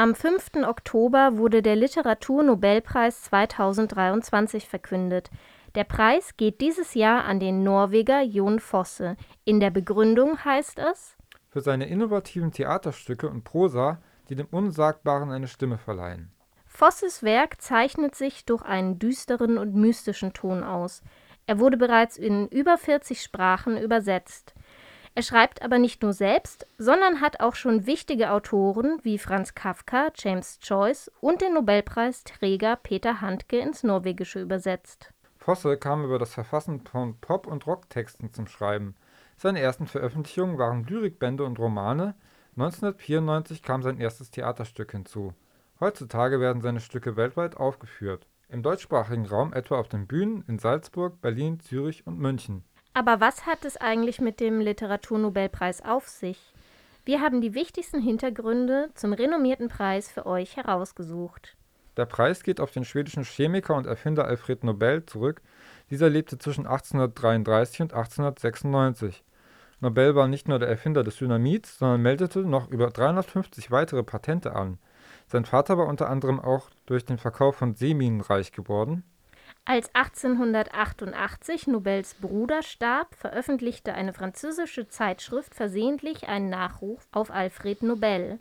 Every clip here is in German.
Am 5. Oktober wurde der Literaturnobelpreis 2023 verkündet. Der Preis geht dieses Jahr an den Norweger Jon Fosse. In der Begründung heißt es für seine innovativen Theaterstücke und Prosa, die dem Unsagbaren eine Stimme verleihen. Vosses Werk zeichnet sich durch einen düsteren und mystischen Ton aus. Er wurde bereits in über 40 Sprachen übersetzt. Er schreibt aber nicht nur selbst, sondern hat auch schon wichtige Autoren wie Franz Kafka, James Joyce und den Nobelpreisträger Peter Handke ins Norwegische übersetzt. Fosse kam über das Verfassen von Pop- und Rocktexten zum Schreiben. Seine ersten Veröffentlichungen waren Lyrikbände und Romane. 1994 kam sein erstes Theaterstück hinzu. Heutzutage werden seine Stücke weltweit aufgeführt. Im deutschsprachigen Raum etwa auf den Bühnen in Salzburg, Berlin, Zürich und München. Aber was hat es eigentlich mit dem Literaturnobelpreis auf sich? Wir haben die wichtigsten Hintergründe zum renommierten Preis für euch herausgesucht. Der Preis geht auf den schwedischen Chemiker und Erfinder Alfred Nobel zurück. Dieser lebte zwischen 1833 und 1896. Nobel war nicht nur der Erfinder des Dynamits, sondern meldete noch über 350 weitere Patente an. Sein Vater war unter anderem auch durch den Verkauf von Seeminen reich geworden als 1888 Nobels Bruder starb, veröffentlichte eine französische Zeitschrift versehentlich einen Nachruf auf Alfred Nobel.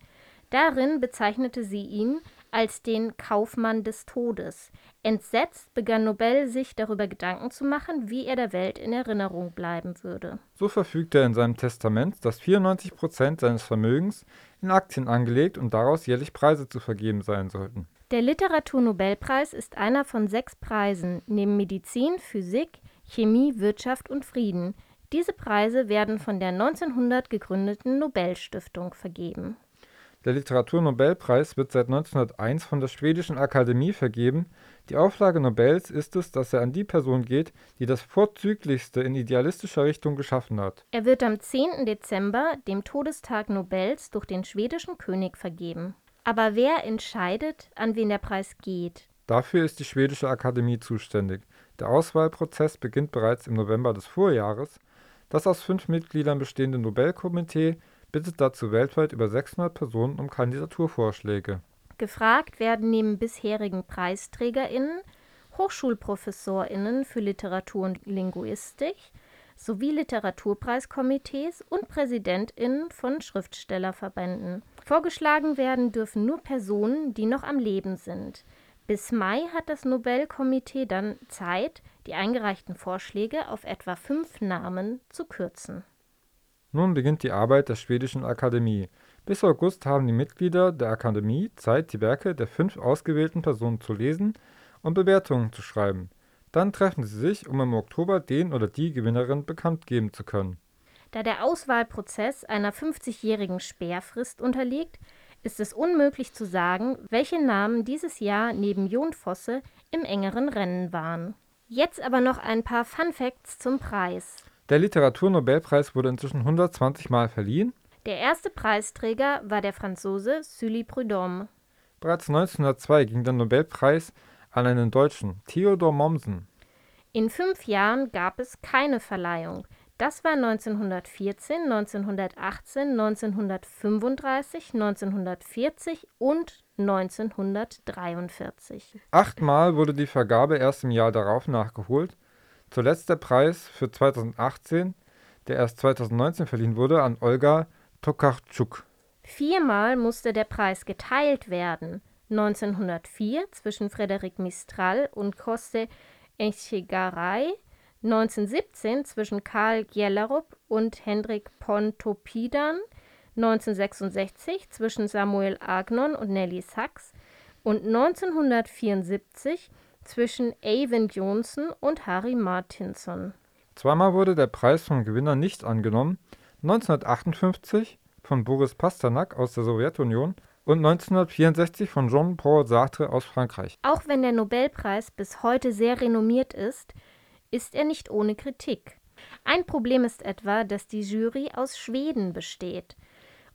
Darin bezeichnete sie ihn als den Kaufmann des Todes. Entsetzt begann Nobel sich darüber Gedanken zu machen, wie er der Welt in Erinnerung bleiben würde. So verfügte er in seinem Testament, dass 94 Prozent seines Vermögens in Aktien angelegt und daraus jährlich Preise zu vergeben sein sollten. Der Literaturnobelpreis ist einer von sechs Preisen neben Medizin, Physik, Chemie, Wirtschaft und Frieden. Diese Preise werden von der 1900 gegründeten Nobelstiftung vergeben. Der Literaturnobelpreis wird seit 1901 von der Schwedischen Akademie vergeben. Die Auflage Nobels ist es, dass er an die Person geht, die das Vorzüglichste in idealistischer Richtung geschaffen hat. Er wird am 10. Dezember, dem Todestag Nobels, durch den schwedischen König vergeben. Aber wer entscheidet, an wen der Preis geht? Dafür ist die Schwedische Akademie zuständig. Der Auswahlprozess beginnt bereits im November des Vorjahres. Das aus fünf Mitgliedern bestehende Nobelkomitee bittet dazu weltweit über 600 Personen um Kandidaturvorschläge. Gefragt werden neben bisherigen PreisträgerInnen HochschulprofessorInnen für Literatur und Linguistik sowie Literaturpreiskomitees und PräsidentInnen von Schriftstellerverbänden. Vorgeschlagen werden dürfen nur Personen, die noch am Leben sind. Bis Mai hat das Nobelkomitee dann Zeit, die eingereichten Vorschläge auf etwa fünf Namen zu kürzen. Nun beginnt die Arbeit der Schwedischen Akademie. Bis August haben die Mitglieder der Akademie Zeit, die Werke der fünf ausgewählten Personen zu lesen und Bewertungen zu schreiben. Dann treffen sie sich, um im Oktober den oder die Gewinnerin bekannt geben zu können. Da der Auswahlprozess einer 50-jährigen Sperrfrist unterliegt, ist es unmöglich zu sagen, welche Namen dieses Jahr neben Jon Fosse im engeren Rennen waren. Jetzt aber noch ein paar Fun Facts zum Preis. Der Literaturnobelpreis wurde inzwischen 120 Mal verliehen. Der erste Preisträger war der Franzose Sully Prudhomme. Bereits 1902 ging der Nobelpreis an einen Deutschen, Theodor Mommsen. In fünf Jahren gab es keine Verleihung. Das war 1914, 1918, 1935, 1940 und 1943. Achtmal wurde die Vergabe erst im Jahr darauf nachgeholt. Zuletzt der Preis für 2018, der erst 2019 verliehen wurde, an Olga Tokarczuk. Viermal musste der Preis geteilt werden. 1904 zwischen Frédéric Mistral und Koste Echegaray, 1917 zwischen Karl Gjellerup und Hendrik Pontoppidan, 1966 zwischen Samuel Agnon und Nelly Sachs und 1974 zwischen Avon Johnson und Harry Martinson. Zweimal wurde der Preis vom Gewinner nicht angenommen, 1958 von Boris Pasternak aus der Sowjetunion und 1964 von Jean-Paul Sartre aus Frankreich. Auch wenn der Nobelpreis bis heute sehr renommiert ist, ist er nicht ohne Kritik. Ein Problem ist etwa, dass die Jury aus Schweden besteht.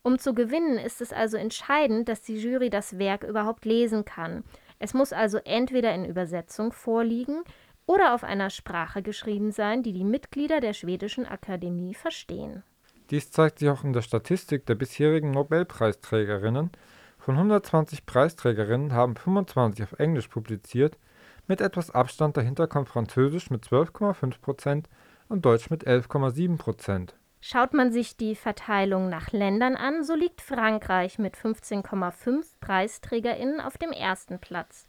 Um zu gewinnen, ist es also entscheidend, dass die Jury das Werk überhaupt lesen kann. Es muss also entweder in Übersetzung vorliegen oder auf einer Sprache geschrieben sein, die die Mitglieder der schwedischen Akademie verstehen. Dies zeigt sich auch in der Statistik der bisherigen Nobelpreisträgerinnen. Von 120 Preisträgerinnen haben 25 auf Englisch publiziert, mit etwas Abstand dahinter kommt Französisch mit 12,5 Prozent und Deutsch mit 11,7 Prozent. Schaut man sich die Verteilung nach Ländern an, so liegt Frankreich mit 15,5 PreisträgerInnen auf dem ersten Platz,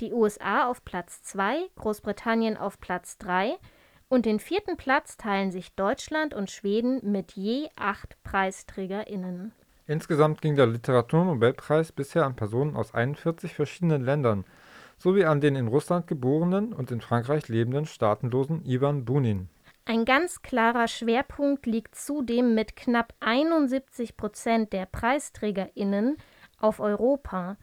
die USA auf Platz 2, Großbritannien auf Platz 3 und den vierten Platz teilen sich Deutschland und Schweden mit je acht PreisträgerInnen. Insgesamt ging der Literaturnobelpreis bisher an Personen aus 41 verschiedenen Ländern sowie an den in Russland geborenen und in Frankreich lebenden staatenlosen Ivan Bunin. Ein ganz klarer Schwerpunkt liegt zudem mit knapp 71 Prozent der PreisträgerInnen auf Europa.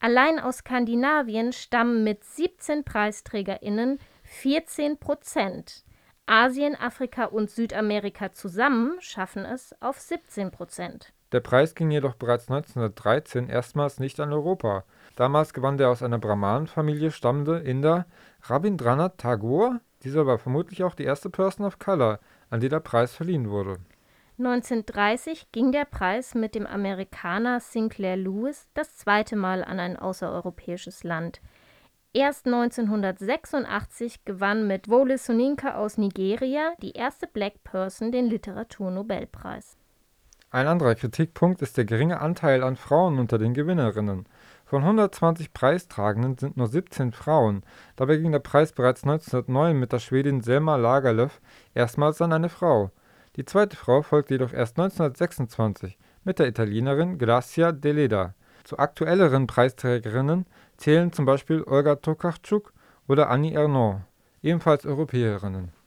Allein aus Skandinavien stammen mit 17 PreisträgerInnen 14 Prozent. Asien, Afrika und Südamerika zusammen schaffen es auf 17 Prozent. Der Preis ging jedoch bereits 1913 erstmals nicht an Europa. Damals gewann der aus einer Brahmanenfamilie stammende Inder Rabindranath Tagore dieser war vermutlich auch die erste Person of Color, an die der Preis verliehen wurde. 1930 ging der Preis mit dem Amerikaner Sinclair Lewis das zweite Mal an ein außereuropäisches Land. Erst 1986 gewann mit Wole Soninka aus Nigeria die erste Black Person den Literaturnobelpreis. Ein anderer Kritikpunkt ist der geringe Anteil an Frauen unter den Gewinnerinnen. Von 120 Preistragenden sind nur 17 Frauen, dabei ging der Preis bereits 1909 mit der Schwedin Selma Lagerlöf erstmals an eine Frau. Die zweite Frau folgte jedoch erst 1926 mit der Italienerin Grazia Deleda. Zu aktuelleren Preisträgerinnen zählen zum Beispiel Olga Tokarczuk oder Annie Ernaux, ebenfalls Europäerinnen